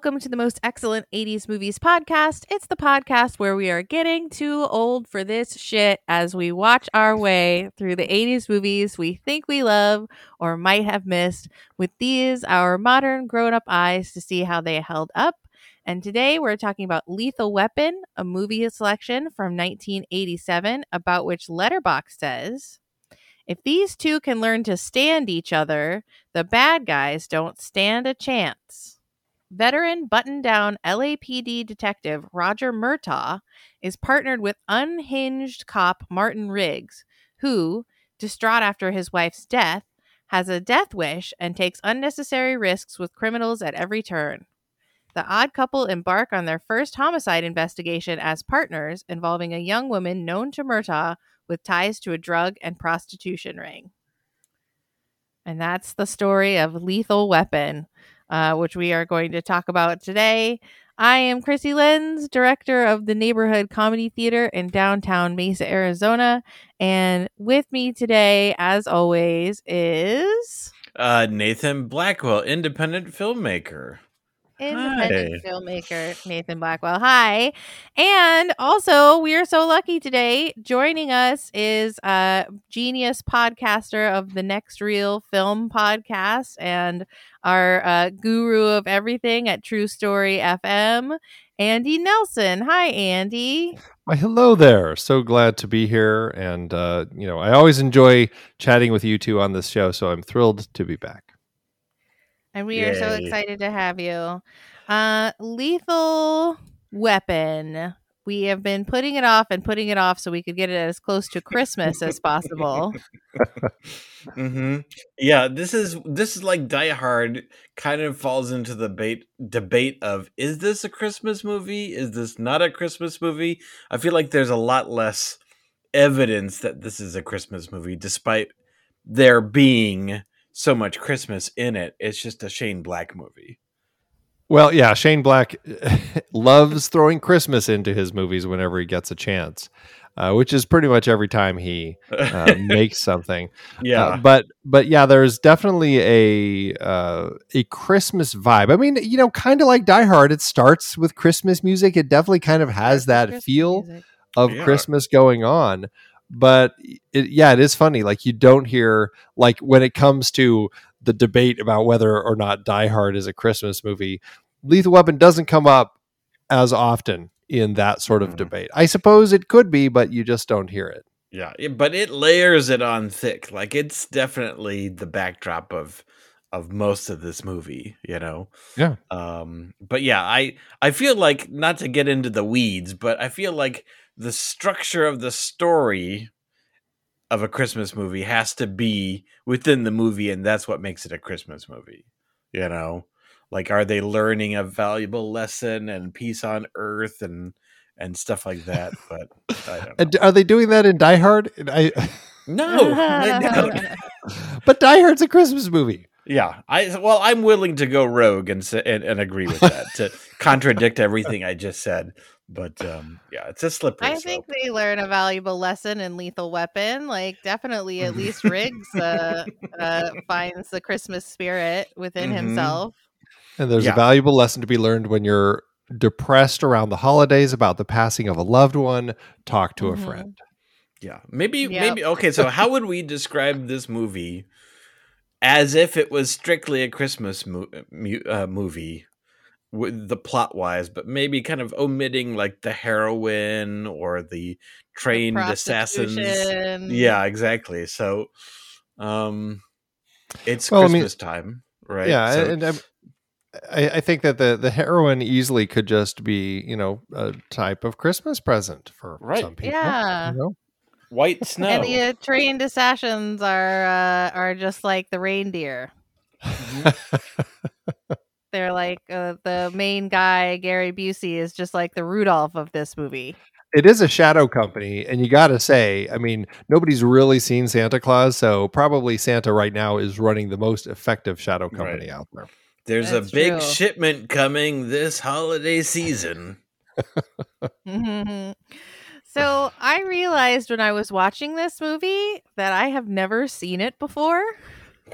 welcome to the most excellent 80s movies podcast. It's the podcast where we are getting too old for this shit as we watch our way through the 80s movies we think we love or might have missed with these, our modern grown up eyes to see how they held up. And today we're talking about Lethal Weapon, a movie selection from 1987 about which Letterboxd says. If these two can learn to stand each other, the bad guys don't stand a chance. Veteran button down LAPD detective Roger Murtaugh is partnered with unhinged cop Martin Riggs, who, distraught after his wife's death, has a death wish and takes unnecessary risks with criminals at every turn. The odd couple embark on their first homicide investigation as partners involving a young woman known to Murtaugh with ties to a drug and prostitution ring. And that's the story of Lethal Weapon, uh, which we are going to talk about today. I am Krissy Lenz, director of the Neighborhood Comedy Theater in downtown Mesa, Arizona. And with me today, as always, is uh, Nathan Blackwell, independent filmmaker independent Hi. filmmaker Nathan Blackwell. Hi. And also, we are so lucky today. Joining us is a genius podcaster of the Next Reel Film podcast and our uh, guru of everything at True Story FM, Andy Nelson. Hi, Andy. Why, hello there. So glad to be here. And, uh, you know, I always enjoy chatting with you two on this show. So I'm thrilled to be back. And we Yay. are so excited to have you. Uh, lethal weapon. We have been putting it off and putting it off so we could get it as close to Christmas as possible. mm-hmm. Yeah, this is this is like Die Hard. Kind of falls into the debate debate of is this a Christmas movie? Is this not a Christmas movie? I feel like there's a lot less evidence that this is a Christmas movie, despite there being so much Christmas in it. It's just a Shane Black movie. Well, yeah, Shane Black loves throwing Christmas into his movies whenever he gets a chance, uh, which is pretty much every time he uh, makes something. Yeah, uh, but but yeah, there's definitely a uh, a Christmas vibe. I mean, you know, kind of like Die Hard. It starts with Christmas music. It definitely kind of has that Christmas feel music. of yeah. Christmas going on but it, yeah, it is funny. Like you don't hear like when it comes to the debate about whether or not Die Hard is a Christmas movie, Lethal Weapon doesn't come up as often in that sort of mm. debate. I suppose it could be, but you just don't hear it. Yeah, but it layers it on thick. Like it's definitely the backdrop of of most of this movie, you know. Yeah. Um but yeah, I I feel like not to get into the weeds, but I feel like the structure of the story of a Christmas movie has to be within the movie, and that's what makes it a Christmas movie. You know, like are they learning a valuable lesson and peace on Earth and and stuff like that? But are they doing that in Die Hard? I no, but Die Hard's a Christmas movie. Yeah, I well, I'm willing to go rogue and and, and agree with that to contradict everything I just said. But um, yeah, it's a slippery. I think they learn a valuable lesson in Lethal Weapon. Like, definitely, at least Riggs uh, uh, finds the Christmas spirit within mm-hmm. himself. And there's yeah. a valuable lesson to be learned when you're depressed around the holidays about the passing of a loved one. Talk to mm-hmm. a friend. Yeah, maybe, yep. maybe. Okay, so how would we describe this movie? As if it was strictly a Christmas mo- uh, movie with the plot wise, but maybe kind of omitting like the heroin or the trained the assassins. Yeah, exactly. So, um, it's well, Christmas I mean, time, right? Yeah, so, and, and I, I, think that the the heroin easily could just be, you know, a type of Christmas present for right. some people. Yeah. You know? White snow. And the uh, trained assassins are uh, are just like the reindeer. They're like uh, the main guy, Gary Busey, is just like the Rudolph of this movie. It is a shadow company, and you got to say, I mean, nobody's really seen Santa Claus, so probably Santa right now is running the most effective shadow company right. out there. There's That's a big true. shipment coming this holiday season. mm-hmm. So I realized when I was watching this movie that I have never seen it before.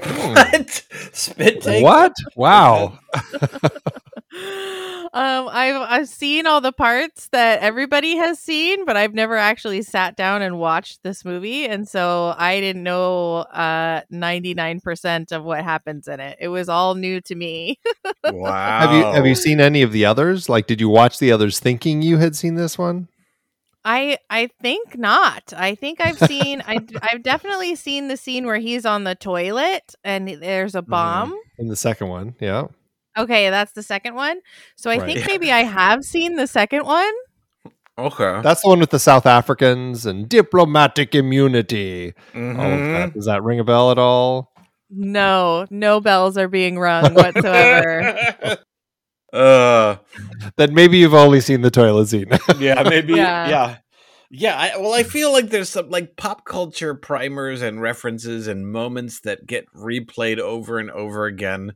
What? Spit take? What? Wow. Um, I've I've seen all the parts that everybody has seen, but I've never actually sat down and watched this movie, and so I didn't know uh ninety nine percent of what happens in it. It was all new to me. wow. Have you have you seen any of the others? Like, did you watch the others thinking you had seen this one? I I think not. I think I've seen I I've definitely seen the scene where he's on the toilet and there's a mm-hmm. bomb. Mm-hmm. In the second one, yeah. Okay, that's the second one. So I right. think maybe I have seen the second one. Okay. That's the one with the South Africans and diplomatic immunity. Mm-hmm. All of that. Does that ring a bell at all? No, no bells are being rung whatsoever. uh then maybe you've only seen the toilet scene. yeah, maybe yeah. yeah. Yeah, I, well, I feel like there's some like pop culture primers and references and moments that get replayed over and over again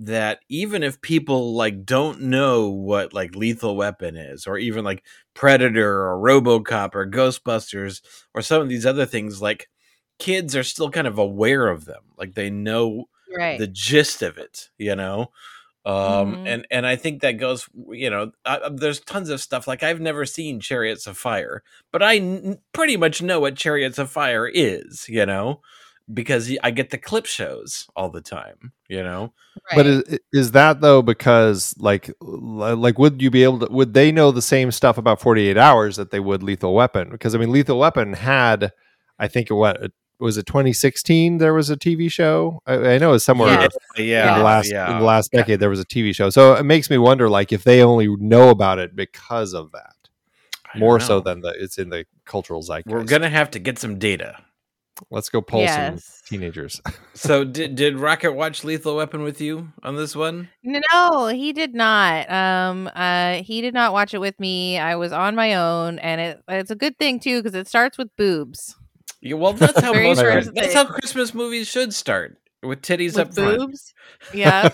that even if people like don't know what like lethal weapon is or even like predator or robocop or ghostbusters or some of these other things like kids are still kind of aware of them like they know right. the gist of it you know um mm-hmm. and and i think that goes you know I, there's tons of stuff like i've never seen chariots of fire but I n- pretty much know what chariots of fire is you know because I get the clip shows all the time, you know. Right. But is, is that though because like like would you be able to would they know the same stuff about 48 hours that they would Lethal Weapon? Because I mean Lethal Weapon had I think what was it 2016 there was a TV show. I, I know it's somewhere yeah. yeah. in the last yeah. in the last decade yeah. there was a TV show. So it makes me wonder like if they only know about it because of that. More so than the it's in the cultural zeitgeist. We're gonna have to get some data. Let's go pull yes. some teenagers. so did did Rocket watch Lethal Weapon with you on this one? No, he did not. Um uh he did not watch it with me. I was on my own and it it's a good thing too because it starts with boobs. Yeah, well that's how most that's how Christmas movies should start. With titties with up boobs. Front. Yeah.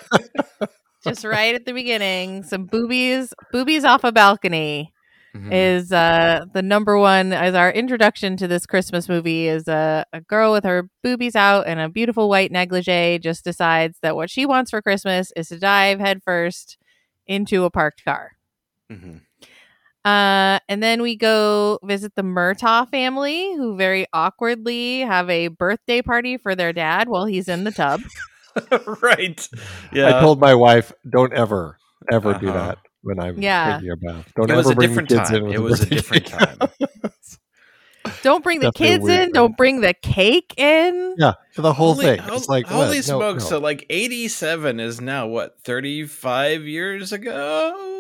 Just right at the beginning. Some boobies boobies off a balcony mm-hmm. is uh, the number one as our introduction to this Christmas movie is a, a girl with her boobies out and a beautiful white negligee just decides that what she wants for Christmas is to dive headfirst into a parked car. Mm-hmm. Uh, and then we go visit the Murtaugh family, who very awkwardly have a birthday party for their dad while he's in the tub. right. Yeah. I told my wife, don't ever, ever uh-huh. do that when I'm yeah. taking a bath. Don't it was a different time. It was a different time. Don't bring the kids in. Thing. Don't bring the cake in. Yeah, for the whole holy, thing. It's like holy smokes! No, no. So like eighty-seven is now what thirty-five years ago.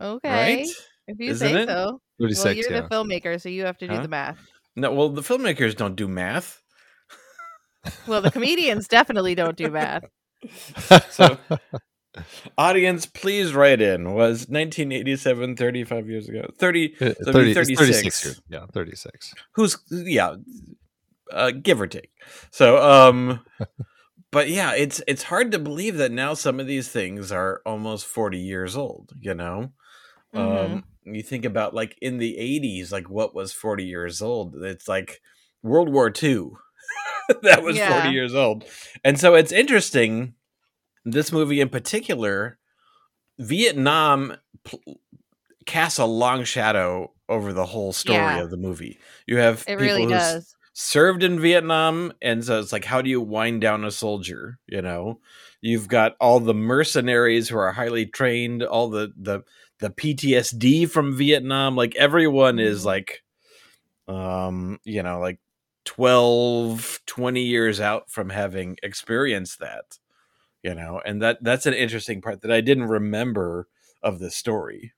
Okay, right? if you Isn't say it? so. Thirty-six. Well, you're yeah. the filmmaker, so you have to do huh? the math. No, well, the filmmakers don't do math. well, the comedians definitely don't do math. so Audience, please write in. Was 1987 35 years ago? 30, uh, 30 36. 36 yeah, 36. Who's, yeah, uh, give or take. So, um, but yeah, it's it's hard to believe that now some of these things are almost 40 years old, you know? Mm-hmm. Um, you think about like in the 80s, like what was 40 years old? It's like World War II. that was yeah. 40 years old. And so it's interesting this movie in particular, Vietnam pl- casts a long shadow over the whole story yeah. of the movie. You have it people really who does. served in Vietnam, and so it's like, how do you wind down a soldier? You know, you've got all the mercenaries who are highly trained, all the the the PTSD from Vietnam. Like everyone mm-hmm. is like, um, you know, like 12, 20 years out from having experienced that you know and that that's an interesting part that i didn't remember of the story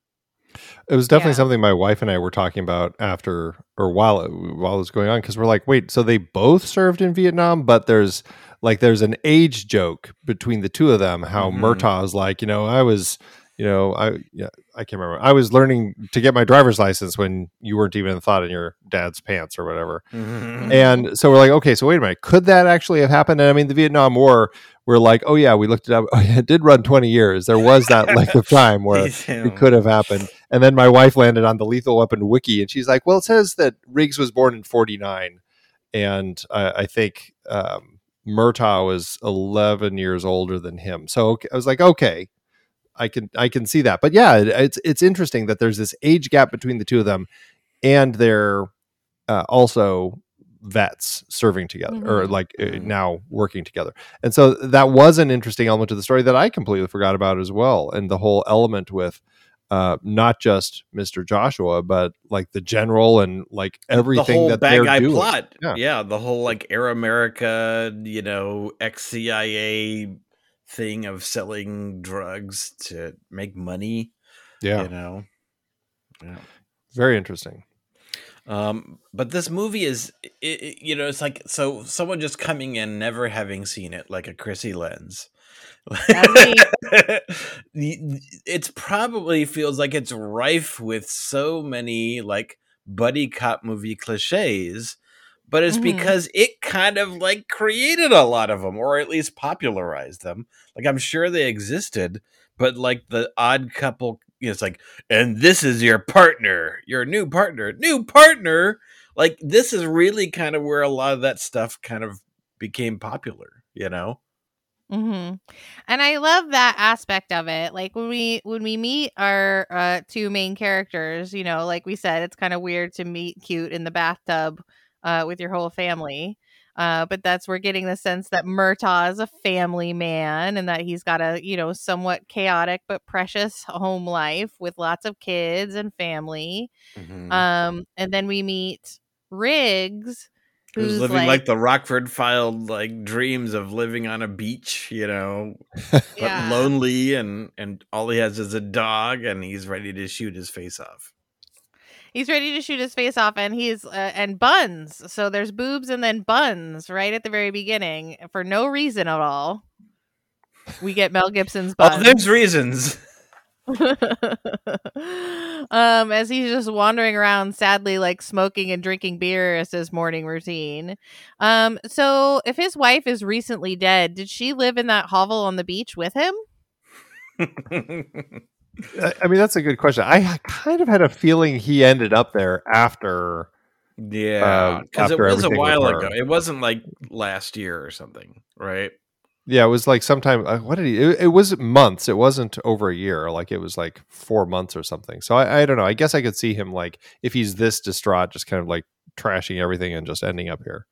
it was definitely yeah. something my wife and i were talking about after or while it, while it was going on because we're like wait so they both served in vietnam but there's like there's an age joke between the two of them how mm-hmm. murtaugh is like you know i was you know, I yeah, I can't remember. I was learning to get my driver's license when you weren't even thought in your dad's pants or whatever. Mm-hmm. And so we're like, okay, so wait a minute, could that actually have happened? And I mean, the Vietnam War, we're like, oh yeah, we looked it up. Oh, yeah, it did run twenty years. There was that length of time where it could have happened. And then my wife landed on the Lethal Weapon wiki, and she's like, well, it says that Riggs was born in forty nine, and I, I think. Um, Murtaugh was 11 years older than him. So I was like, okay, I can I can see that. But yeah, it's it's interesting that there's this age gap between the two of them, and they're uh, also vets serving together mm-hmm. or like uh, mm-hmm. now working together. And so that was an interesting element to the story that I completely forgot about as well. And the whole element with uh, not just Mr. Joshua, but like the general and like everything the whole that bad guy doing. plot. Yeah. yeah, the whole like Air America, you know, ex CIA thing of selling drugs to make money. Yeah, you know, yeah, very interesting. Um, but this movie is, it, it, you know, it's like so someone just coming in, never having seen it, like a Krissy Lenz it's probably feels like it's rife with so many like buddy cop movie cliches but it's mm-hmm. because it kind of like created a lot of them or at least popularized them like i'm sure they existed but like the odd couple you know, it's like and this is your partner your new partner new partner like this is really kind of where a lot of that stuff kind of became popular you know Mm-hmm. And I love that aspect of it. Like when we when we meet our uh, two main characters, you know, like we said, it's kind of weird to meet cute in the bathtub uh, with your whole family. Uh, but that's we're getting the sense that Murtaugh is a family man and that he's got a you know somewhat chaotic but precious home life with lots of kids and family. Mm-hmm. Um, and then we meet Riggs, who's, living like, like, the Rockford Files like dreams of living on a beach, you know, yeah. but lonely and and all he has is a dog and he's ready to shoot his face off. He's ready to shoot his face off and he's uh, and buns. So there's boobs and then buns right at the very beginning for no reason at all. We get Mel Gibson's buns. Oh, there's reasons. um, as he's just wandering around sadly like smoking and drinking beer as his morning routine. Um, so if his wife is recently dead, did she live in that hovel on the beach with him? I mean, that's a good question. I kind of had a feeling he ended up there after. Yeah, because uh, it was a while ago. It wasn't like last year or something, right? Yeah, it was like sometime. Uh, what did he? It, it, was months. It wasn't over a year. Like it was like four months or something. So I, I don't know. I guess I could see him like if he's this distraught, just kind of like trashing everything and just ending up here.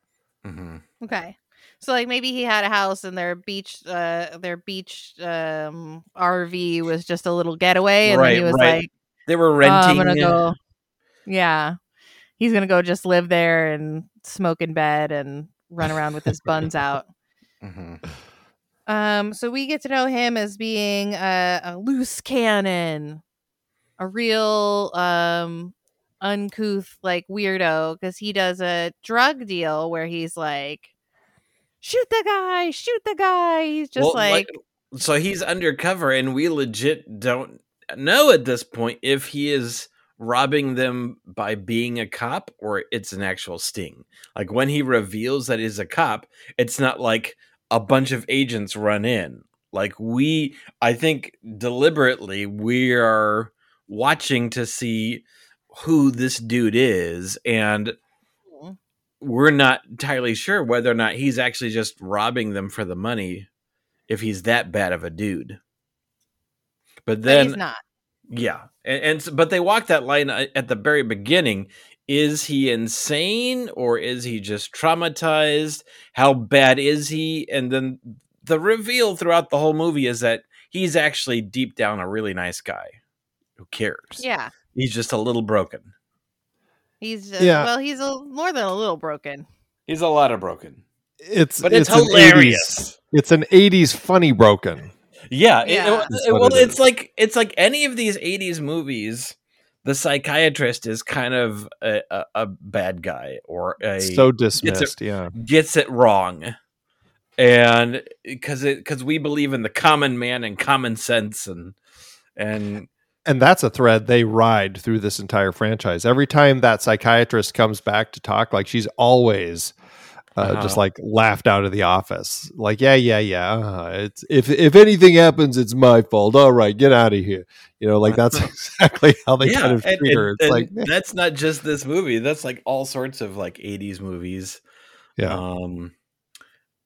Mm-hmm. Okay. So like maybe he had a house and their beach, uh, their beach um, RV was just a little getaway, and right, then he was right. like, they were renting. Oh, I'm gonna go. Yeah, he's gonna go just live there and smoke in bed and run around with his buns out. Mm-hmm. Um, so we get to know him as being a, a loose cannon, a real um uncouth like weirdo because he does a drug deal where he's like, shoot the guy, shoot the guy. He's just well, like, like, uh, so he's undercover, and we legit don't know at this point if he is robbing them by being a cop or it's an actual sting. Like when he reveals that he's a cop, it's not like a bunch of agents run in. Like we, I think deliberately we are watching to see who this dude is, and. We're not entirely sure whether or not he's actually just robbing them for the money. If he's that bad of a dude, but then but he's not. Yeah, and, and but they walk that line uh, at the very beginning is he insane or is he just traumatized? How bad is he? And then the reveal throughout the whole movie is that he's actually deep down a really nice guy who cares. Yeah. He's just a little broken. He's just, yeah. well, he's a, more than a little broken. He's a lot of broken. It's but it's, it's hilarious. 80s, it's an 80s funny broken. Yeah, yeah. It, it, well, it it's like it's like any of these 80s movies the psychiatrist is kind of a, a, a bad guy or a so dismissed gets it, yeah gets it wrong and because it because we believe in the common man and common sense and and and that's a thread they ride through this entire franchise every time that psychiatrist comes back to talk like she's always uh, uh-huh. just like laughed out of the office. Like, yeah, yeah, yeah. Uh, it's if if anything happens, it's my fault. All right, get out of here. You know, like that's exactly how they yeah, kind of treat her. It's like that's not just this movie. That's like all sorts of like '80s movies. Yeah. Um,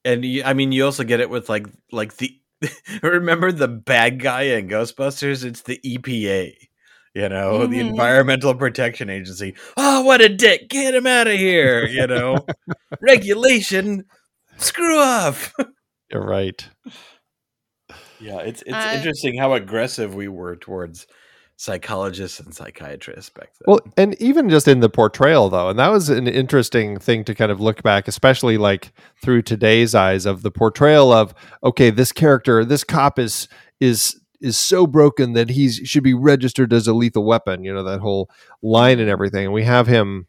and you, I mean, you also get it with like like the remember the bad guy in Ghostbusters? It's the EPA. You know, mm-hmm. the Environmental Protection Agency. Oh, what a dick! Get him out of here! You know, regulation. Screw off. You're right. Yeah, it's it's uh, interesting how aggressive we were towards psychologists and psychiatrists back then. Well, and even just in the portrayal though, and that was an interesting thing to kind of look back, especially like through today's eyes of the portrayal of okay, this character, this cop is is is so broken that he should be registered as a lethal weapon, you know, that whole line and everything. And we have him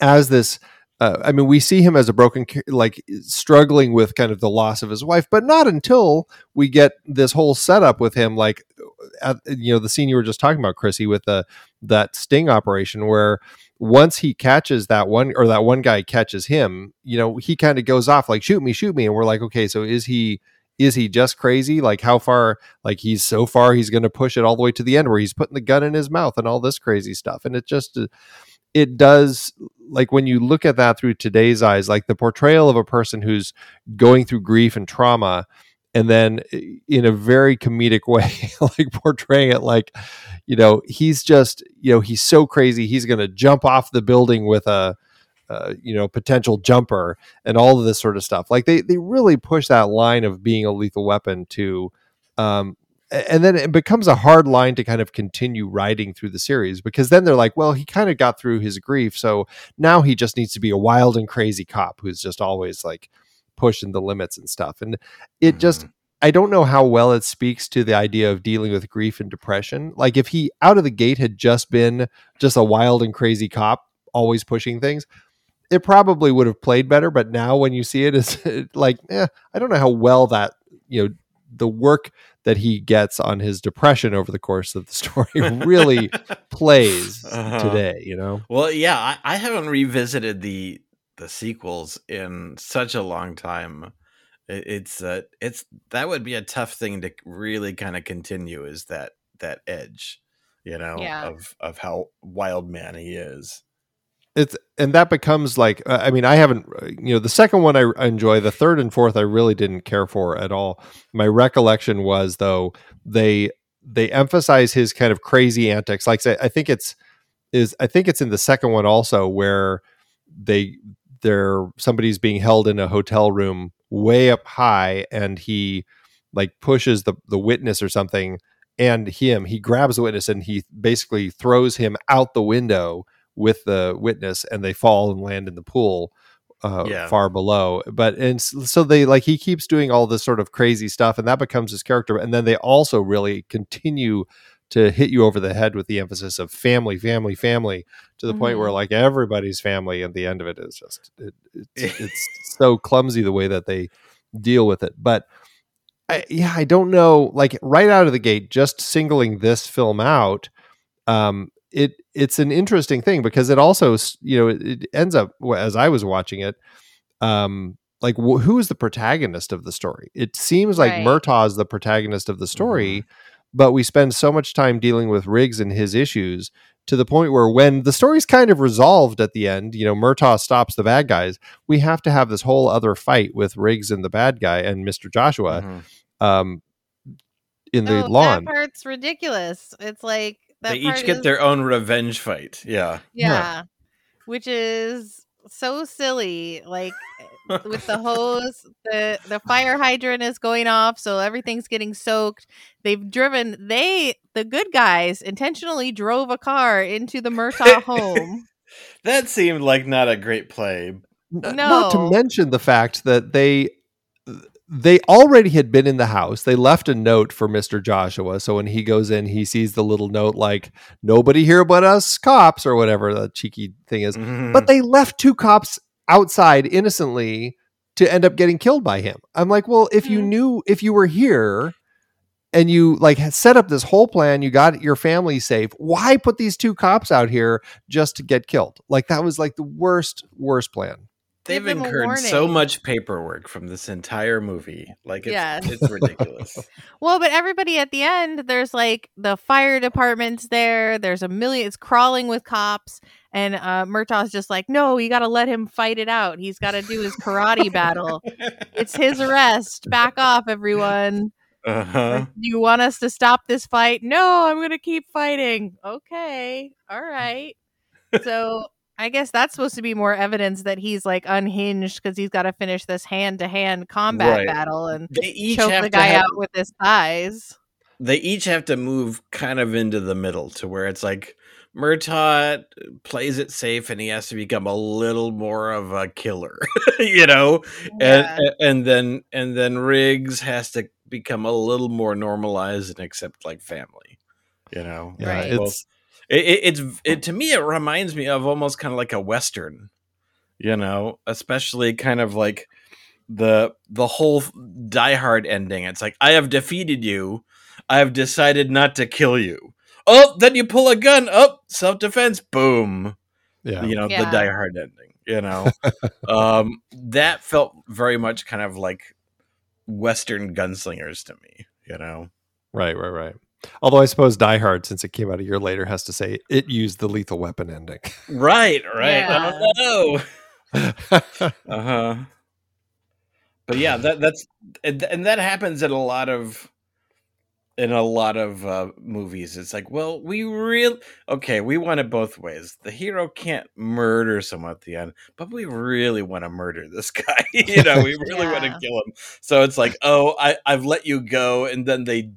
as this uh, I mean, we see him as a broken, like struggling with kind of the loss of his wife, but not until we get this whole setup with him, like, you know, the scene you were just talking about, Krissy, with the that sting operation, where once he catches that one, or that one guy catches him, you know, he kind of goes off like, "Shoot me, shoot me," and we're like, okay, so is he? Is he just crazy? Like how far? Like he's so far, he's going to push it all the way to the end, where he's putting the gun in his mouth and all this crazy stuff, and it just uh, it does like when you look at that through today's eyes like the portrayal of a person who's going through grief and trauma and then eh, in a very comedic way like portraying it like you know he's just you know he's so crazy he's going to jump off the building with a uh, you know potential jumper and all of this sort of stuff. Like they they really push that line of being a lethal weapon to um, and then it becomes a hard line to kind of continue writing through the series because then they're like, well, he kind of got through his grief, so now he just needs to be a wild and crazy cop who's just always like pushing the limits and stuff. And it just mm-hmm. I don't know how well it speaks to the idea of dealing with grief and depression. Like if he out of the gate had just been just a wild and crazy cop always pushing things, it probably would have played better, but now when you see it it's like, eh, I don't know how well that, you know, the work that he gets on his depression over the course of the story really plays uh-huh. today you know well yeah I, I, haven't revisited the the sequels in such a long time it, it's uh it's that would be a tough thing to really kind of continue is that that edge you know yeah. of of how wild man he is it's and that becomes like uh, i mean i haven't uh, you know the second one I, I, enjoy the third and fourth i really didn't care for at all my recollection was though they they emphasize his kind of crazy antics like i think it's is i think it's in the second one also where they there somebody's being held in a hotel room way up high and he like pushes the the witness or something and him he grabs the witness and he basically throws him out the window with the witness and they fall and land in the pool uh, yeah. far below. But and so they like he keeps doing all this sort of crazy stuff, and that becomes his character. And then they also really continue to hit you over the head with the emphasis of family, family, family, to the mm-hmm. point where mm-hmm. like everybody's family, and the end of it is just it, it's, it's so clumsy the way that they deal with it. But I, yeah, I don't know. Like right out of the gate, just singling this film out, um, it it's an interesting thing because it also you know it, ends up as I was watching it, um, like wh- who is the protagonist of the story? It seems like right. Murtaugh is the protagonist of the story, mm-hmm. But we spend so much time dealing with Riggs and his issues to the point where when the story's kind of resolved at the end, you know, Murtaugh stops the bad guys. We have to have this whole other fight with Riggs and the bad guy and Mister Joshua. Mm-hmm. Um, in the oh, lawn. That part's ridiculous. It's like they each get is, their own revenge fight. Yeah. Yeah. Which is so silly. Like eh, with the hose, the the fire hydrant is going off, so everything's getting soaked. They've driven they the good guys intentionally drove a car into the Murtaugh home. that seemed like not a great play. No. Not to mention the fact that they they already had been in the house. They left a note for Mr. Joshua. So when he goes in, he sees the little note like, nobody here but us cops, or whatever the cheeky thing is. Mm-hmm. But they left two cops outside innocently to end up getting killed by him. I'm like, well, if you mm-hmm. knew, if you were here and you like set up this whole plan, you got your family safe, why put these two cops out here just to get killed? Like that was like the worst, worst plan. They've incurred so much paperwork from this entire movie. Like it's, yes. it's ridiculous. well, but everybody at the end, there's like the fire department's there. There's a million. It's crawling with cops, and uh, Murtaugh's just like, no, you got to let him fight it out. He's got to do his karate battle. It's his arrest. Back off, everyone. Uh-huh. You want us to stop this fight? No, I'm going to keep fighting. Okay. All right. So I guess that's supposed to be more evidence that he's like unhinged because he's got to finish this hand to hand combat right. battle and choke the guy have, out with his thighs. They each have to move kind of into the middle to where it's like Murtaugh plays it safe and he has to become a little more of a killer, you know, yeah. and and then and then Riggs has to become a little more normalized and accept like family, you know. Yeah, right. it's it, it, it's it to me it reminds me of almost kind of like a western, you know, especially kind of like the the whole Die Hard ending. It's like I have defeated you. I have decided not to kill you. Oh, then you pull a gun. Oh, self defense. Boom. Yeah. You know yeah. the Die Hard ending. You know, um, that felt very much kind of like Western gunslingers to me. You know. Right. Right. Right. Although I suppose Die Hard, since it came out a year later, has to say it used the lethal weapon ending. Right, right. Yeah. Oh no. uh huh. But yeah, that that's and, and that happens in a lot of in a lot of uh, movies. It's like, well, we real okay. We want it both ways. The hero can't murder someone at the end, but we really want to murder this guy. you know, we really yeah. want to kill him. So it's like, oh, I I've let you go, and then they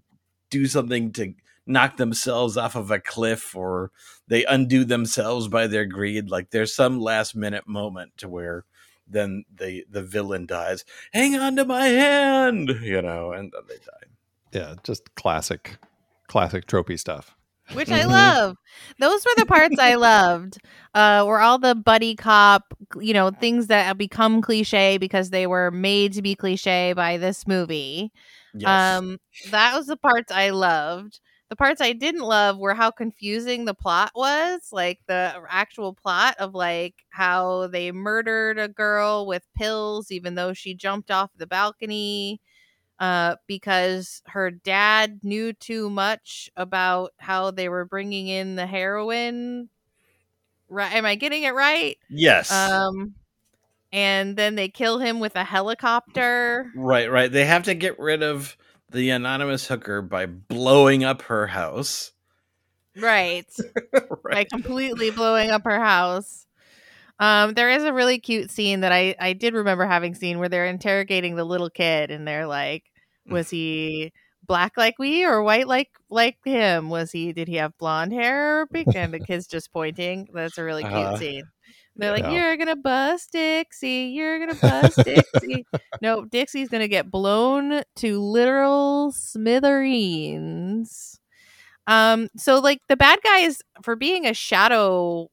do something to knock themselves off of a cliff or they undo themselves by their greed like there's some last minute moment to where then the the villain dies hang on to my hand you know and then they die yeah just classic classic tropey stuff which I mm-hmm. love. Those were the parts I loved. Uh, were all the buddy cop, you know, things that have become cliche because they were made to be cliche by this movie. Yes. Um, that was the parts I loved. The parts I didn't love were how confusing the plot was, like the actual plot of like how they murdered a girl with pills even though she jumped off the balcony uh, because her dad knew too much about how they were bringing in the heroin. Right? Am I getting it right? Yes. Um, and then they kill him with a helicopter. Right, right. They have to get rid of the anonymous hooker by blowing up her house. Right. right. By completely blowing up her house. Um, there is a really cute scene that I, I did remember having seen where they're interrogating the little kid and they're like, mm. was he black like we or white like like him? Was he did he have blonde hair or pink? And the kid's just pointing. That's a really cute uh, scene. They're like, yeah. you're gonna bust Dixie. You're gonna bust Dixie. no, Dixie's gonna get blown to literal smithereens. Um, so like the bad guys for being a shadow.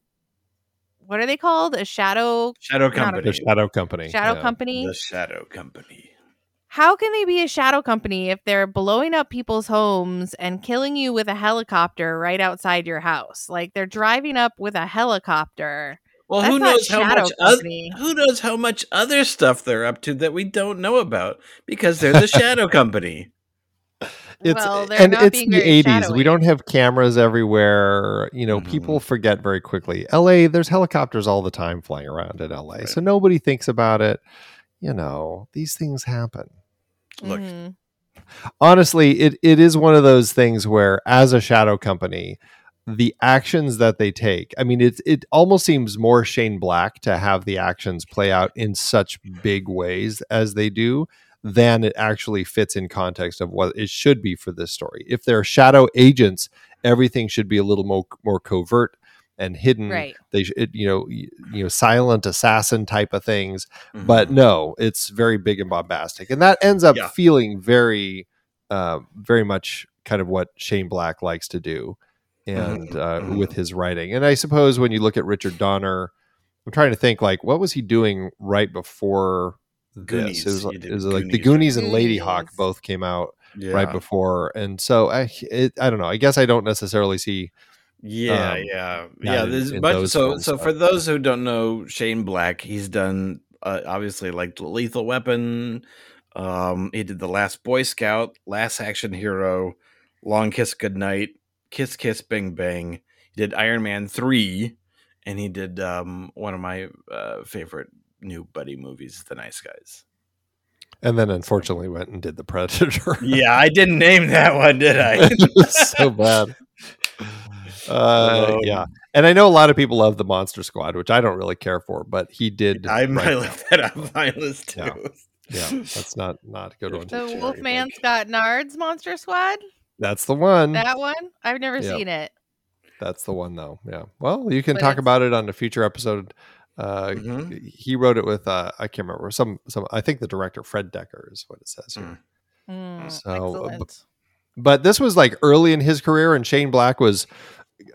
What are they called? A shadow shadow company. The shadow company. Shadow yeah. company. The shadow company. How can they be a shadow company if they're blowing up people's homes and killing you with a helicopter right outside your house? Like they're driving up with a helicopter well, That's who knows how much other, who knows how much other stuff they're up to that we don't know about because they're the shadow company. It's well, and it's the 80s. Shadowy. We don't have cameras everywhere. You know, mm-hmm. people forget very quickly. LA, there's helicopters all the time flying around in LA. Right. So nobody thinks about it. You know, these things happen. Look. Mm-hmm. Honestly, it, it is one of those things where as a shadow company, the actions that they take. I mean, it it almost seems more Shane Black to have the actions play out in such big ways as they do than it actually fits in context of what it should be for this story. If they're shadow agents, everything should be a little more more covert and hidden. Right. They should, you know, you, you know, silent assassin type of things. Mm-hmm. But no, it's very big and bombastic, and that ends up yeah. feeling very, uh, very much kind of what Shane Black likes to do and mm-hmm. uh, mm-hmm. with his writing. And I suppose when you look at Richard Donner, I'm trying to think like what was he doing right before Goonies. this? It was, it was like the Goonies and Ladyhawke both came out yeah. right before, and so I it, I don't know. I guess I don't necessarily see. Yeah, um, yeah, yeah. There's much, so ones, so for those who don't know Shane Black, he's done uh, obviously like Lethal Weapon. Um, he did the Last Boy Scout, Last Action Hero, Long Kiss Goodnight, Kiss Kiss Bang Bang. He did Iron Man 3 and he did um, one of my uh, favorite new buddy movies, The Nice Guys. And then unfortunately went and did The Predator. yeah, I didn't name that one, did I? so bad. Uh, um, yeah, and I know a lot of people love the Monster Squad, which I don't really care for, but he did. I might lift that on my list too. Yeah. yeah, that's not not a good one. The Wolfman Scott Nard's Monster Squad. That's the one. That one. I've never yep. seen it. That's the one, though. Yeah. Well, you can but talk about it on a future episode. Uh, mm-hmm. He wrote it with uh, I can't remember some some. I think the director Fred Dekker is what it says here. Mm. Mm, so, uh, but, but this was like early in his career, and Shane Black was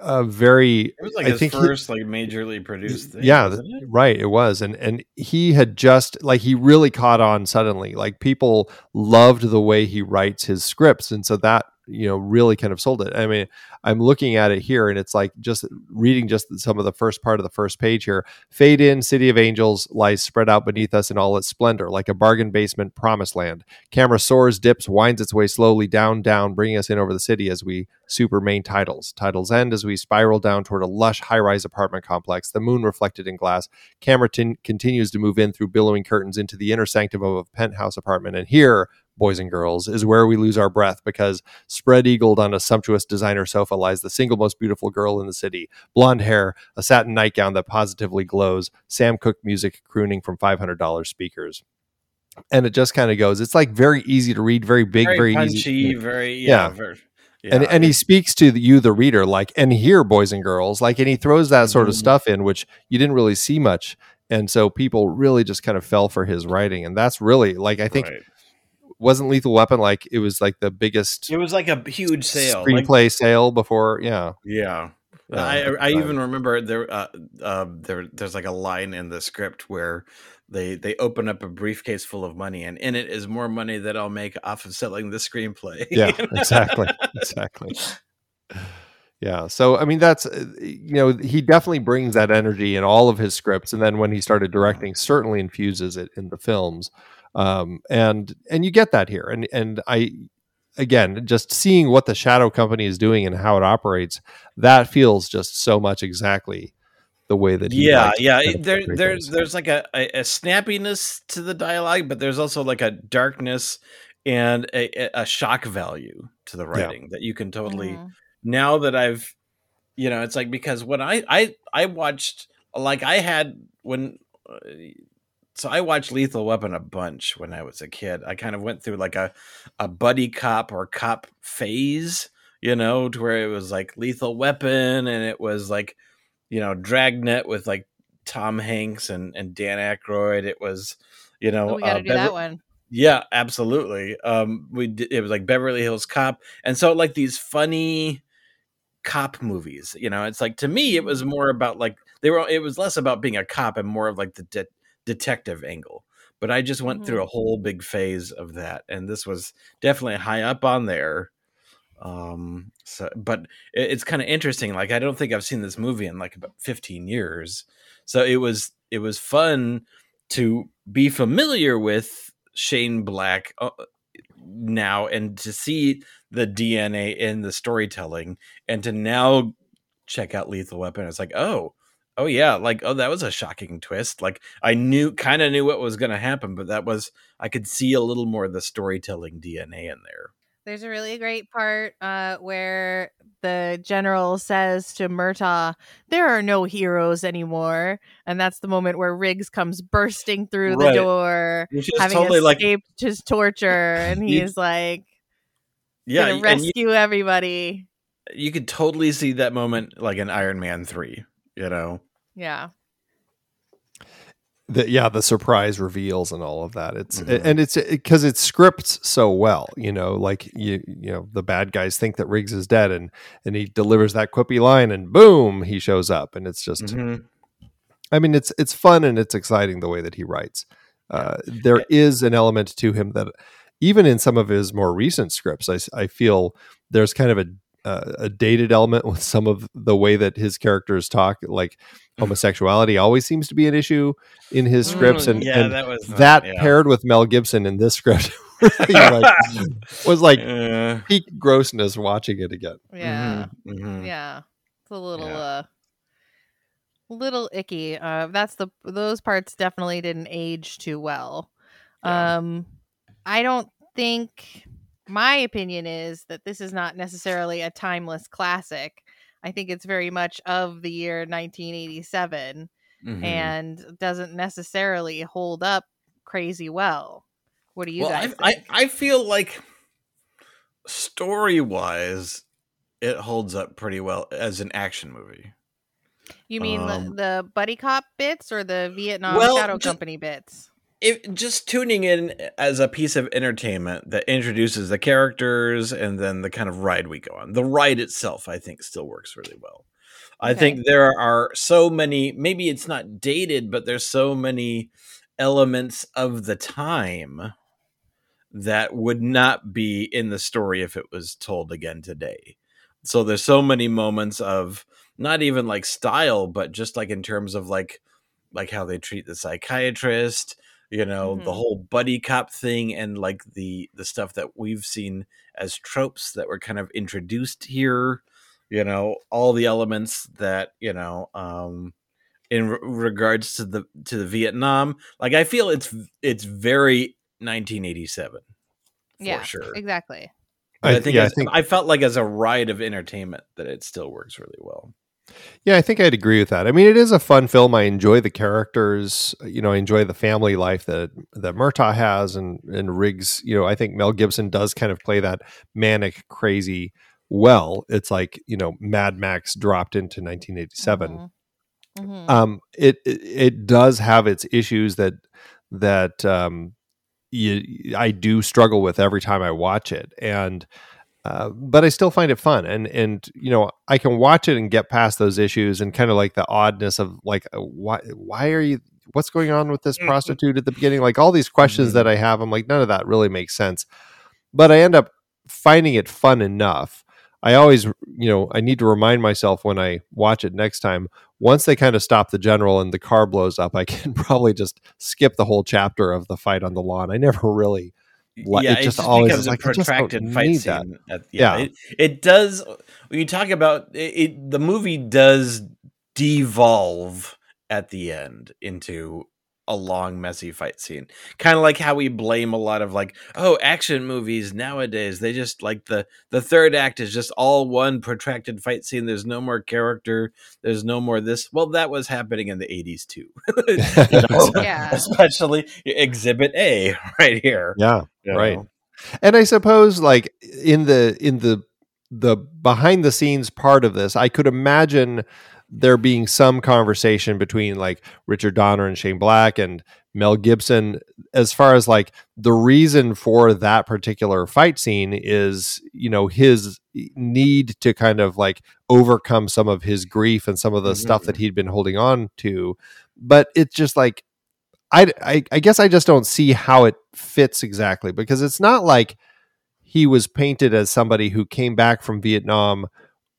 a very it was like I his think first he, like majorly produced thing, yeah right it was and and he had just like he really caught on suddenly like people loved the way he writes his scripts and so that you know really kind of sold it. I mean i'm looking at it here and it's like just reading just some of the first part of the first page here. Fade in city of angels lies spread out beneath us in all its splendor like a bargain basement promised land. Camera soars dips winds its way slowly down down bringing us in over the city as we super main titles. Titles end as we spiral down toward a lush high-rise apartment complex the moon reflected in glass. Camera continues to move in through billowing curtains into the inner sanctum of a penthouse apartment. And here boys and girls, is where we lose our breath because spread eagled on a sumptuous designer sofa lies the single most beautiful girl in the city. Blonde hair, a satin nightgown that positively glows, Sam Cooke music crooning from $500 speakers. And it just kind of goes. It's like very easy to read, very big, very, very punchy, easy. very yeah, yeah. Very, yeah. And and he speaks to you, the reader, like and here, boys and girls, like, and he throws that sort of mm-hmm. stuff in, which you didn't really see much and so people really just kind of fell for his writing and that's really like i think right wasn't Lethal Weapon like it was like the biggest? It was like a huge sale, screenplay like, sale before. Yeah, yeah. Uh, I I even remember there uh, uh, there there's like a line in the script where they they open up a briefcase full of money and in it is more money that I'll make off of selling the screenplay. Yeah, exactly, exactly. Yeah, so I mean that's uh, you know he definitely brings that energy in all of his scripts, and then when he started directing, certainly infuses it in the films um, and and you get that here and and i again just seeing what the shadow company is doing and how it operates that feels just so much exactly the way that yeah yeah there, there's there's like a, a, a, snappiness to the dialogue but there's also like a darkness and a, a shock value to the writing yeah. that you can totally mm-hmm. now that i've you know it's like because when i i i watched like i had when uh, so I watched Lethal Weapon a bunch when I was a kid. I kind of went through like a a buddy cop or cop phase, you know, to where it was like Lethal Weapon and it was like, you know, Dragnet with like Tom Hanks and and Dan Aykroyd. It was, you know, oh, we got to uh, do that one. Yeah, absolutely. Um, we did, it was like Beverly Hills Cop, and so like these funny cop movies. You know, it's like to me it was more about like they were. It was less about being a cop and more of like the de- detective angle. But I just went mm-hmm. through a whole big phase of that, and this was definitely high up on there. Um, so, but it, it's kind of interesting. Like, I don't think I've seen this movie in like about 15 years. So it was it was fun to be familiar with Shane Black uh, now and to see the DNA in the storytelling and to now check out Lethal Weapon. It's like, oh, oh yeah like oh that was a shocking twist like i knew kind of knew what was going to happen but that was i could see a little more of the storytelling dna in there there's a really great part uh, where the general says to Murtaugh, "There are no heroes anymore," and that's the moment where Riggs comes bursting through right. the door, having totally escaped like, his torture, and he's you, like, "Yeah, rescue you, everybody." You could totally see that moment, like in Iron Man three. You know, yeah. The, yeah, the surprise reveals and all of that. It's mm-hmm. and it's because it, it scripts so well, you know. Like you, you know, the bad guys think that Riggs is dead, and and he delivers that quippy line, and boom, he shows up, and it's just. Mm-hmm. I mean, it's it's fun and it's exciting the way that he writes. Uh, there is an element to him that, even in some of his more recent scripts, I, I feel there's kind of a uh, a dated element with some of the way that his characters talk like homosexuality always seems to be an issue in his mm, scripts and, yeah, and that, was that yeah. paired with mel gibson in this script like, was like uh, peak grossness watching it again yeah mm-hmm, mm-hmm. yeah it's a little yeah. uh little icky. Uh, that's the those parts definitely didn't age too well. Yeah. Um, I don't think my opinion is that this is not necessarily a timeless classic. I think it's very much of the year 1987 mm-hmm. and doesn't necessarily hold up crazy well. What do you well, guys I, I, I feel like story wise, it holds up pretty well as an action movie. You mean um, the, the buddy cop bits or the Vietnam well, Shadow just, Company bits? If just tuning in as a piece of entertainment that introduces the characters and then the kind of ride we go on. The ride itself, I think, still works really well. Okay. I think there are so many, maybe it's not dated, but there's so many elements of the time that would not be in the story if it was told again today. So there's so many moments of not even like style, but just like in terms of like like how they treat the psychiatrist, you know, mm-hmm. the whole buddy cop thing and like the the stuff that we've seen as tropes that were kind of introduced here, you know, all the elements that, you know, um in re- regards to the to the Vietnam, like I feel it's it's very 1987 yeah, sure. Exactly. I, I, think yeah, I think I felt like as a ride of entertainment that it still works really well. Yeah, I think I'd agree with that. I mean, it is a fun film. I enjoy the characters. You know, I enjoy the family life that that Murtaugh has, and and Riggs. You know, I think Mel Gibson does kind of play that manic, crazy well. It's like you know, Mad Max dropped into 1987. Mm-hmm. Mm-hmm. Um, it, it it does have its issues that that um, you, I do struggle with every time I watch it, and uh, but I still find it fun, and and you know I can watch it and get past those issues and kind of like the oddness of like uh, why why are you what's going on with this mm-hmm. prostitute at the beginning like all these questions that I have I'm like none of that really makes sense, but I end up finding it fun enough. I always you know I need to remind myself when I watch it next time once they kind of stop the general and the car blows up, I can probably just skip the whole chapter of the fight on the lawn. I never really. Yeah, it just, it just always becomes a like, protracted fight scene. At, yeah, yeah. It, it, does. When you talk about it, the movie does devolve at the end into a long messy fight scene. Kind of like how we blame a lot of like oh action movies nowadays they just like the the third act is just all one protracted fight scene there's no more character there's no more this. Well that was happening in the 80s too. Know? yeah. Especially exhibit a right here. Yeah right. know? and i suppose like in the in the the behind the scenes part of this i could imagine there being some conversation between like Richard Donner and Shane Black and Mel Gibson as far as like the reason for that particular fight scene is you know his need to kind of like overcome some of his grief and some of the mm-hmm. stuff that mm-hmm. he'd been holding on to but it's just like I, I I guess I just don't see how it fits exactly because it's not like he was painted as somebody who came back from Vietnam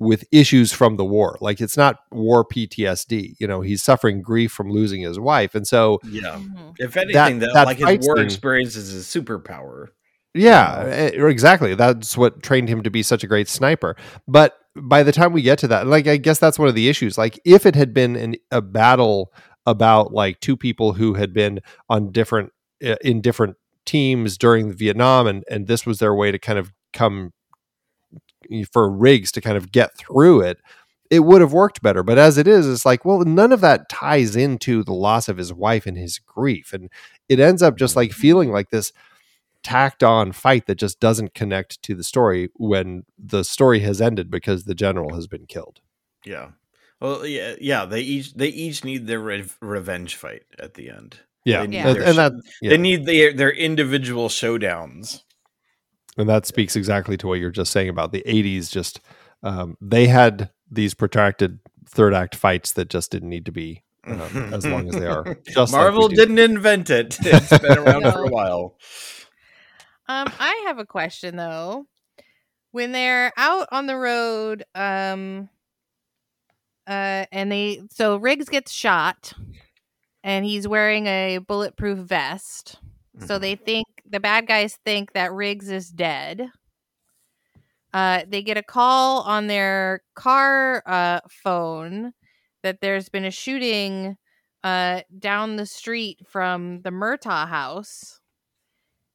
with issues from the war. Like it's not war PTSD. You know, he's suffering grief from losing his wife, and so yeah. Mm-hmm. If anything, that, that like his war thing, experience is a superpower. Yeah, eh, exactly. That's what trained him to be such a great sniper. But by the time we get to that, like I guess that's one of the issues. Like if it had been an, a battle about like two people who had been on different in different teams during Vietnam, and and this was their way to kind of come for Riggs to kind of get through it, it would have worked better. But as it is, it's like, well, none of that ties into the loss of his wife and his grief. And it ends up just like mm-hmm. feeling like this tacked on fight that just doesn't connect to the story when the story has ended because the general has been killed. Yeah. Well, yeah, yeah. They each they each need their re- revenge fight at the end. Yeah, yeah. and, and that yeah. they need their their individual showdowns and that speaks exactly to what you're just saying about the 80s just um, they had these protracted third act fights that just didn't need to be um, as long as they are just marvel like didn't invent it it's been around no. for a while um i have a question though when they're out on the road um uh and they so riggs gets shot and he's wearing a bulletproof vest so they mm-hmm. think the bad guys think that Riggs is dead. Uh, they get a call on their car uh, phone that there's been a shooting uh down the street from the Murtaugh house.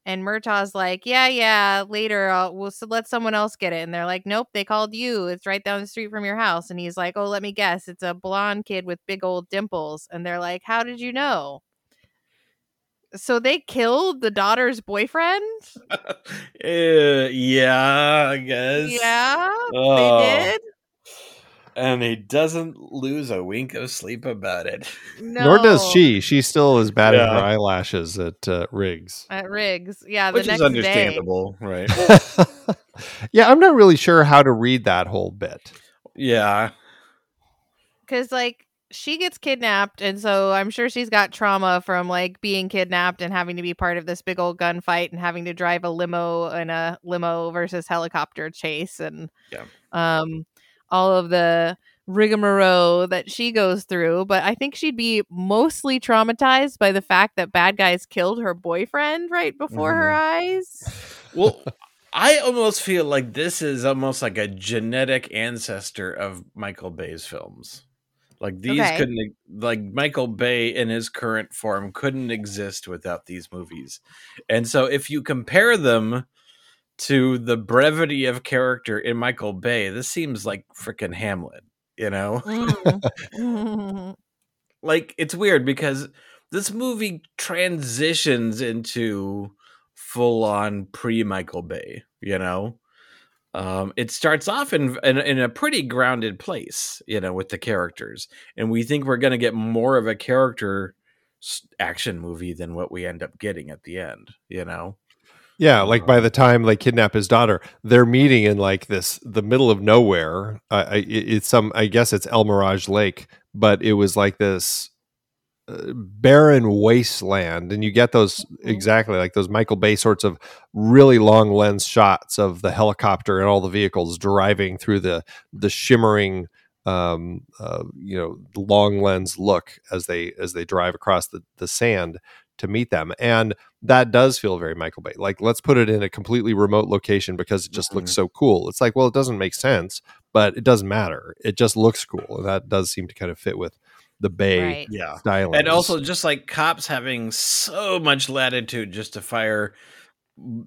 And Murtaugh's like, yeah, yeah, later I'll, we'll so let someone else get it. And they're like, nope, they called you. It's right down the street from your house. And he's like, oh, let me guess, it's a blonde kid with big old dimples. And they're like, how did you know? So they killed the daughter's boyfriend? uh, yeah, I guess. Yeah, oh. they did and he doesn't lose a wink of sleep about it. No. Nor does she. She still is batting yeah. her eyelashes at uh, Riggs. At Riggs, yeah, which is understandable, day. right? yeah, I'm not really sure how to read that whole bit. Yeah, because like she gets kidnapped, and so I'm sure she's got trauma from like being kidnapped and having to be part of this big old gunfight and having to drive a limo in a limo versus helicopter chase and yeah. um all of the rigmarole that she goes through, but I think she'd be mostly traumatized by the fact that bad guys killed her boyfriend right before mm. her mm-hmm. eyes. Well, I almost feel like this is almost like a genetic ancestor of Michael Bay's films. Like these okay. couldn't like Michael Bay in his current form couldn't exist without these movies. And so if you compare them to the brevity of character in Michael Bay, this seems like freaking Hamlet, you know? Mm. like it's weird because this movie transitions into full on pre Michael Bay, you know? Um, it starts off in, in, in a pretty grounded place, you know, with the characters, and we think we're going to get more of a character action movie than what we end up getting at the end, you know. Yeah, like by the time they kidnap his daughter, they're meeting in like this the middle of nowhere. Uh, it's some, I guess it's El Mirage Lake, but it was like this barren wasteland, and you get those mm-hmm. exactly like those Michael Bay sorts of really long lens shots of the helicopter and all the vehicles driving through the the shimmering um, uh, you know long lens look as they as they drive across the, the sand to meet them. And that does feel very Michael Bay. Like, let's put it in a completely remote location because it just mm-hmm. looks so cool. It's like, well, it doesn't make sense, but it doesn't matter. It just looks cool. And that does seem to kind of fit with the Bay right. yeah. style. And also, just like cops having so much latitude just to fire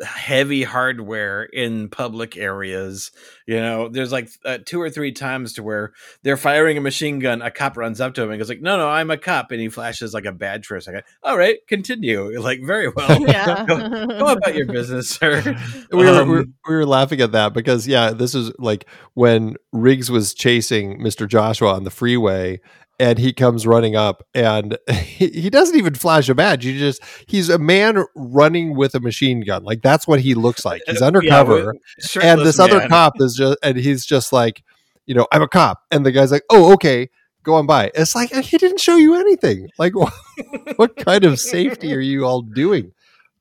heavy hardware in public areas. You know, there's like uh, two or three times to where they're firing a machine gun. A cop runs up to him and goes like, "No, no, I'm a cop," and he flashes like a badge for a second. All right, continue. Like very well. Yeah. go, go, about your business, sir. we, were, um, we, were, we were laughing at that because yeah, this is like when Riggs was chasing Mr. Joshua on the freeway and he comes running up and he, he, doesn't even flash a badge you just he's a man running with a machine gun. Like that's what he looks like. He's undercover yeah, and this man. other cop is just and he's just like you know i'm a cop. And the guy's like oh okay go on by. It's like he didn't show you anything. Like what, what kind of safety are you all doing?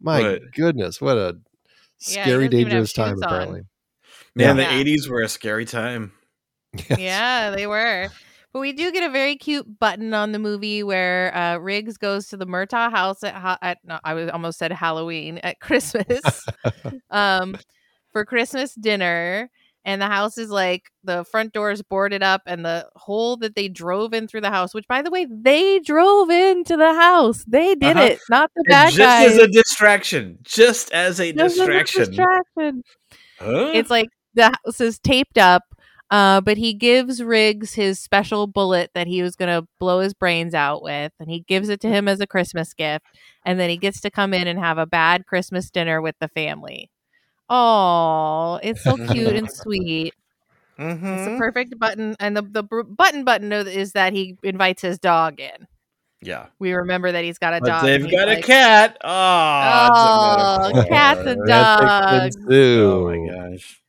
My what? goodness what a scary yeah, dangerous time apparently. Man yeah. the 80s were a scary time. Yes. yeah they were but we do get a very cute button on the movie where uh, Riggs goes to the Murtaugh house at, ha- at no, I was almost said Halloween at Christmas um, for Christmas dinner. And the house is like the front door is boarded up, and the hole that they drove in through the house, which by the way, they drove into the house. They did uh-huh. it, not the bad just guys. Just as a distraction. Just as a just distraction. As a distraction. Huh? It's like the house is taped up uh, but he gives Riggs his special bullet that he was going to blow his brains out with, and he gives it to him as a Christmas gift. And then he gets to come in and have a bad Christmas dinner with the family. Oh, it's so cute and sweet. Mm-hmm. It's a perfect button, and the the button button is that he invites his dog in. Yeah, we remember that he's got a but dog. They've got like, a cat. Oh, oh cats and dogs. Oh my gosh.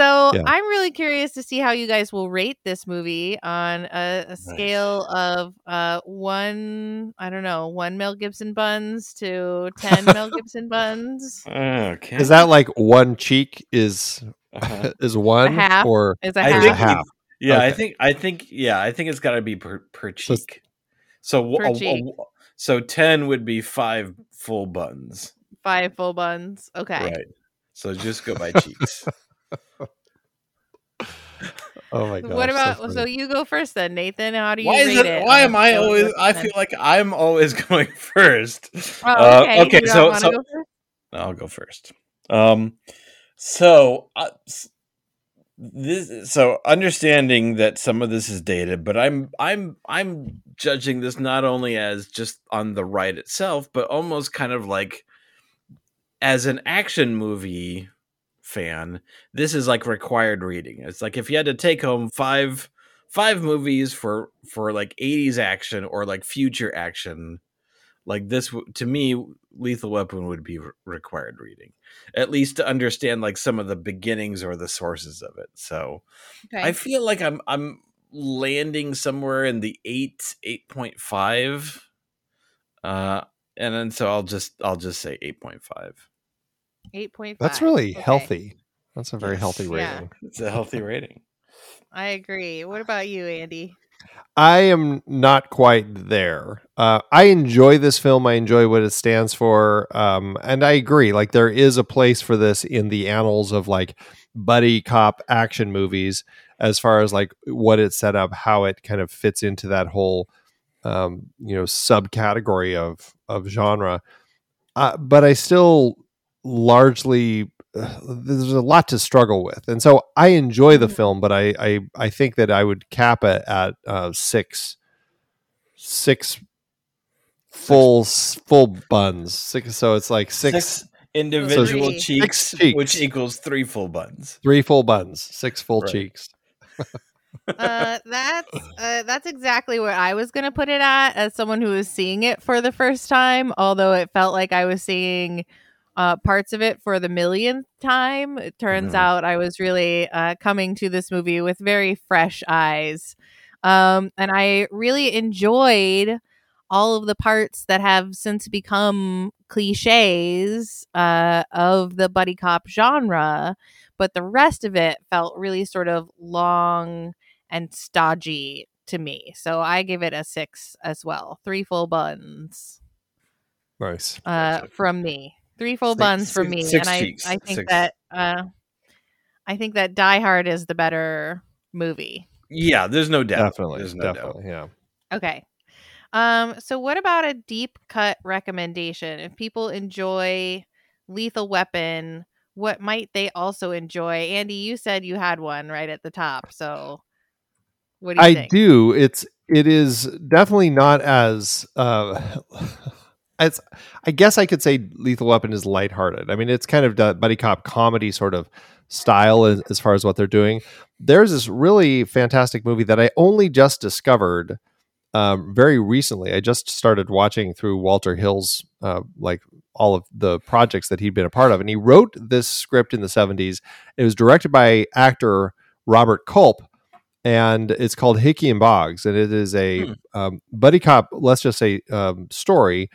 So yeah. I'm really curious to see how you guys will rate this movie on a, a scale nice. of uh, one, I don't know, one Mel Gibson buns to ten Mel Gibson buns. Okay. Is that like one cheek is uh-huh. is one half, or is a half? Is a half? Yeah, okay. I think I think yeah, I think it's got to be per per cheek. So per a, cheek. A, so ten would be five full buns. Five full buns. Okay. Right. So just go by cheeks. Oh my god! What about so, so, you go first then, Nathan? How do you why rate it? it? Why am I always? I feel like I'm always going first. Oh, okay. Uh, okay, so, so go I'll go first. Um, so uh, this so understanding that some of this is dated, but I'm I'm I'm judging this not only as just on the ride itself, but almost kind of like as an action movie fan, this is like required reading. It's like if you had to take home five five movies for for like 80s action or like future action, like this to me Lethal Weapon would be re- required reading. At least to understand like some of the beginnings or the sources of it. So okay. I feel like I'm I'm landing somewhere in the 8 8.5 uh and then so I'll just I'll just say 8.5. Eight point five. That's really okay. healthy. That's a very yes. healthy rating. Yeah. It's a healthy rating. I agree. What about you, Andy? I am not quite there. Uh, I enjoy this film. I enjoy what it stands for, um, and I agree. Like there is a place for this in the annals of like buddy cop action movies, as far as like what it set up, how it kind of fits into that whole, um, you know, subcategory of of genre. Uh, but I still largely uh, there's a lot to struggle with, and so I enjoy the mm-hmm. film, but I I, I think that I would cap it at uh, six six full full buns. Six, so it's like six, six individual so cheeks, six cheeks, which equals three full buns. Three full buns, six full right. cheeks. uh, that's uh, that's exactly where I was gonna put it at as someone who was seeing it for the first time. Although it felt like I was seeing uh, parts of it for the millionth time. It turns mm-hmm. out I was really uh, coming to this movie with very fresh eyes. Um, and I really enjoyed all of the parts that have since become cliches uh, of the buddy cop genre, but the rest of it felt really sort of long and stodgy to me. So I give it a six as well. Three full buns. Nice. Uh, from me three full six, buns for me, and I I think six. that uh, I think that Die Hard is the better movie. Yeah, there's no doubt. Definitely, there's no definitely, doubt. yeah. Okay. Um, so what about a deep cut recommendation? If people enjoy Lethal Weapon, what might they also enjoy? Andy, you said you had one right at the top. So what do you I think? do. It's it is definitely not as uh it's I guess I could say Lethal Weapon is lighthearted. I mean, it's kind of the buddy cop comedy sort of style as, as, far as what they're doing. There's this really fantastic movie that I only just discovered um, very recently. I just started watching through Walter Hill's uh, like all of the projects that he'd been a part of, and he wrote this script in the 70s. It was directed by actor Robert Culp, and it's called Hickey and Boggs, and it is a hmm. um, buddy cop, let's just say, um, story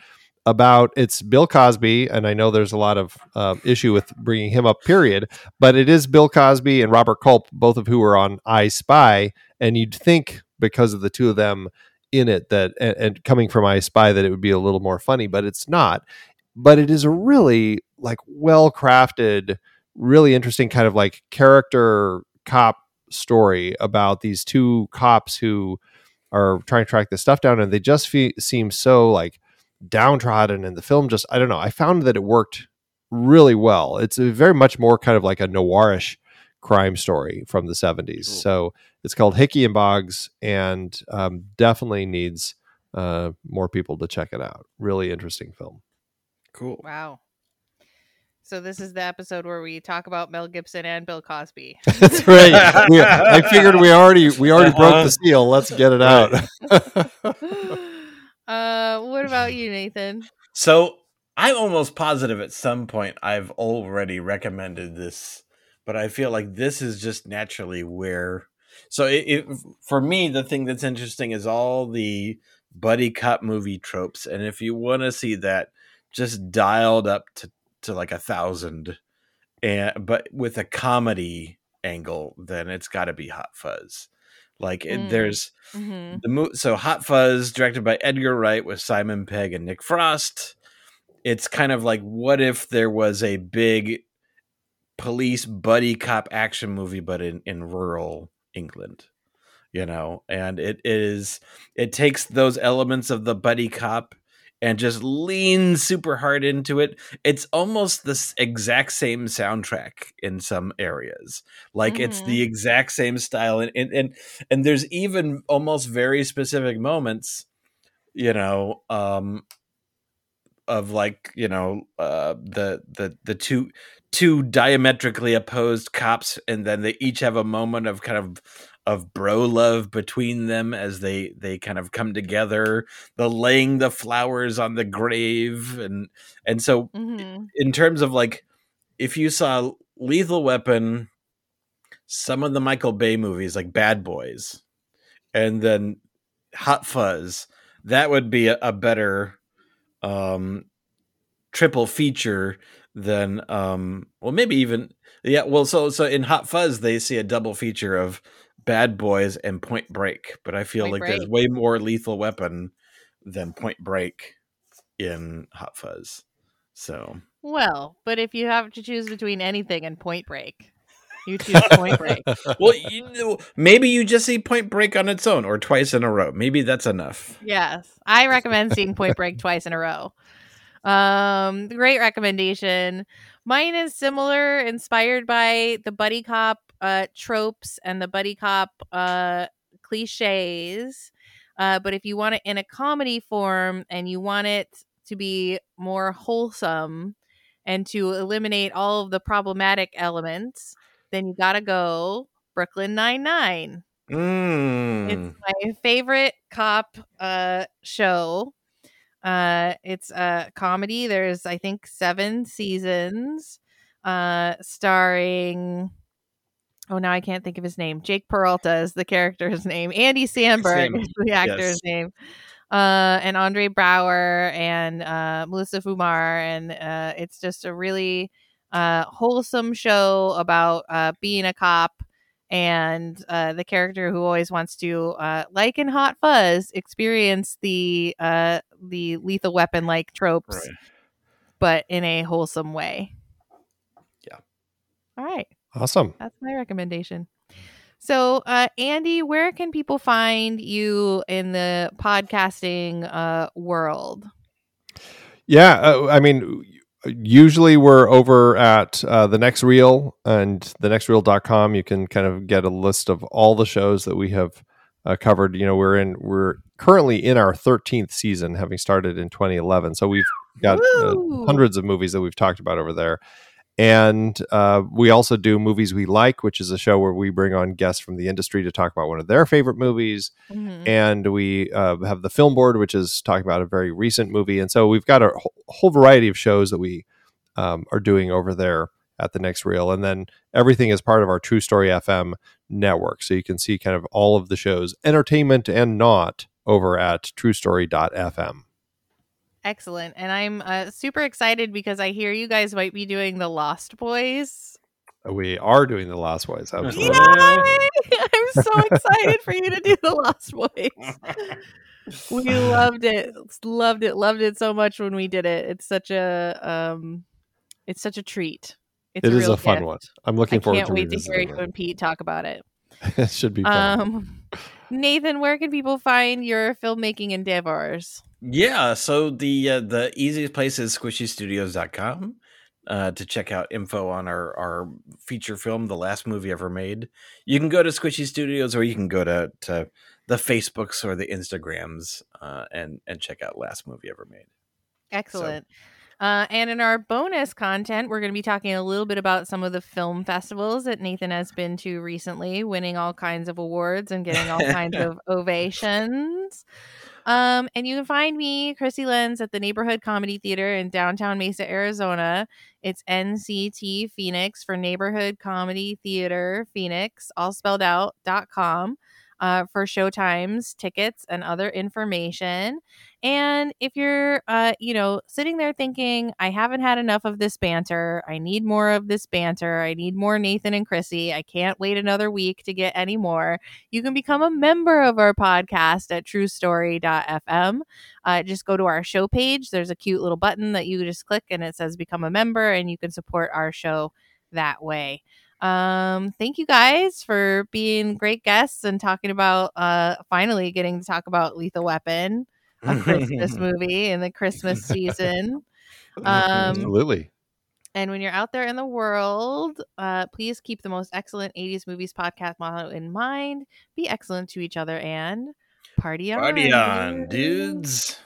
about it's Bill Cosby, and I know there's a lot of uh, issue with bringing him up, period. But it is Bill Cosby and Robert Culp, both of who are on I Spy, and you'd think because of the two of them in it that and, and coming from I Spy that it would be a little more funny, but it's not. But it is a really like well crafted, really interesting kind of like character cop story about these two cops who are trying to track this stuff down, and they just fe- seem so like downtrodden and the film just i don't know i found that it worked really well it's very much more kind of like a noirish crime story from the 70s so it's called hickey and boggs and um, definitely needs uh, more people to check it out really interesting film cool wow so this is the episode where we talk about Mel Gibson and Bill Cosby. That's right. we, I figured we already we already broke the seal. Let's get it out. Uh, what about you, Nathan? So I'm almost positive at some point I've already recommended this, but I feel like this is just naturally where. So it, it, for me, the thing that's interesting is all the buddy cop movie tropes, and if you want to see that just dialed up to to like a thousand, and but with a comedy angle, then it's got to be Hot Fuzz. Like mm. there's mm-hmm. the mo- so Hot Fuzz, directed by Edgar Wright with Simon Pegg and Nick Frost. It's kind of like what if there was a big police buddy cop action movie, but in in rural England you know and it is it takes those elements of the buddy cop and just leans super hard into it it's almost the exact same soundtrack in some areas like mm-hmm. it's the mm-hmm. exact same style and, and and and there's even almost very specific moments you know um of like you know uh the the the two two diametrically opposed cops and then they each have a moment of kind of of bro love between them as they they kind of come together the laying the flowers on the grave and and so mm-hmm. in terms of like if you saw lethal weapon some of the michael bay movies like bad boys and then hot fuzz that would be a, a better um triple feature than um well maybe even yeah well so so in hot fuzz they see a double feature of Bad Boys and Point Break, but I feel Point like Break. there's way more Lethal Weapon than Point Break in Hot Fuzz. So well, but if you have to choose between anything and Point Break, you choose Point Break. well, you know, maybe you just see Point Break on its own or twice in a row. Maybe that's enough. Yes, I recommend seeing Point Break twice in a row. Um, great recommendation. Mine is similar, inspired by the buddy cop uh, tropes and the buddy cop uh, cliches. Uh, but if you want it in a comedy form and you want it to be more wholesome and to eliminate all of the problematic elements, then you got to go Brooklyn Nine Nine. Mm. It's my favorite cop uh, show. Uh, it's a comedy. There's I think seven seasons, uh, starring oh now I can't think of his name. Jake Peralta is the character's name. Andy Samberg is the actor's yes. name. Uh, and Andre Braugher and uh, Melissa Fumero, and uh, it's just a really uh, wholesome show about uh, being a cop and uh, the character who always wants to, uh, like in Hot Fuzz, experience the uh, the lethal weapon like tropes, right. but in a wholesome way. Yeah. All right. Awesome. That's my recommendation. So, uh, Andy, where can people find you in the podcasting uh, world? Yeah, uh, I mean, usually we're over at uh, the next reel and the nextreel.com. You can kind of get a list of all the shows that we have uh, covered. You know, we're in, we're currently in our 13th season, having started in 2011. So we've got uh, hundreds of movies that we've talked about over there. And uh, we also do Movies We Like, which is a show where we bring on guests from the industry to talk about one of their favorite movies. Mm-hmm. And we uh, have the Film Board, which is talking about a very recent movie. And so we've got a whole variety of shows that we um, are doing over there at the next reel. And then everything is part of our True Story FM network. So you can see kind of all of the shows, entertainment and not, over at truestory.fm. Excellent. And I'm uh, super excited because I hear you guys might be doing the Lost Boys. We are doing the Lost Boys. Absolutely. I'm so excited for you to do the Lost Boys. we loved it. Loved it. Loved it so much when we did it. It's such a um it's such a treat. It's it a is a fun gift. one. I'm looking forward can't to wait to hear you and Pete talk about it. it should be fun. Um, Nathan, where can people find your filmmaking endeavors? Yeah, so the uh, the easiest place is squishystudios.com uh, to check out info on our, our feature film, the last movie ever made. You can go to Squishy Studios or you can go to, to the Facebooks or the Instagrams uh, and and check out last movie ever made. Excellent. So. Uh, and in our bonus content, we're going to be talking a little bit about some of the film festivals that Nathan has been to recently, winning all kinds of awards and getting all kinds of ovations. Um, and you can find me, Krissy Lenz, at the Neighborhood Comedy Theater in downtown Mesa, Arizona. It's NCT Phoenix for Neighborhood Comedy Theater Phoenix, all spelled out, dot com uh, for showtimes, tickets, and other information. And if you're, uh, you know, sitting there thinking, I haven't had enough of this banter, I need more of this banter, I need more Nathan and Krissy, I can't wait another week to get any more, you can become a member of our podcast at truestory.fm. Uh, just go to our show page. There's a cute little button that you just click and it says become a member, and you can support our show that way. Um, thank you guys for being great guests and talking about uh finally getting to talk about Lethal Weapon, a Christmas movie in the Christmas season. Um Absolutely. And when you're out there in the world, uh, please keep the most excellent 80s movies podcast motto in mind. Be excellent to each other and party on. Party on, dudes.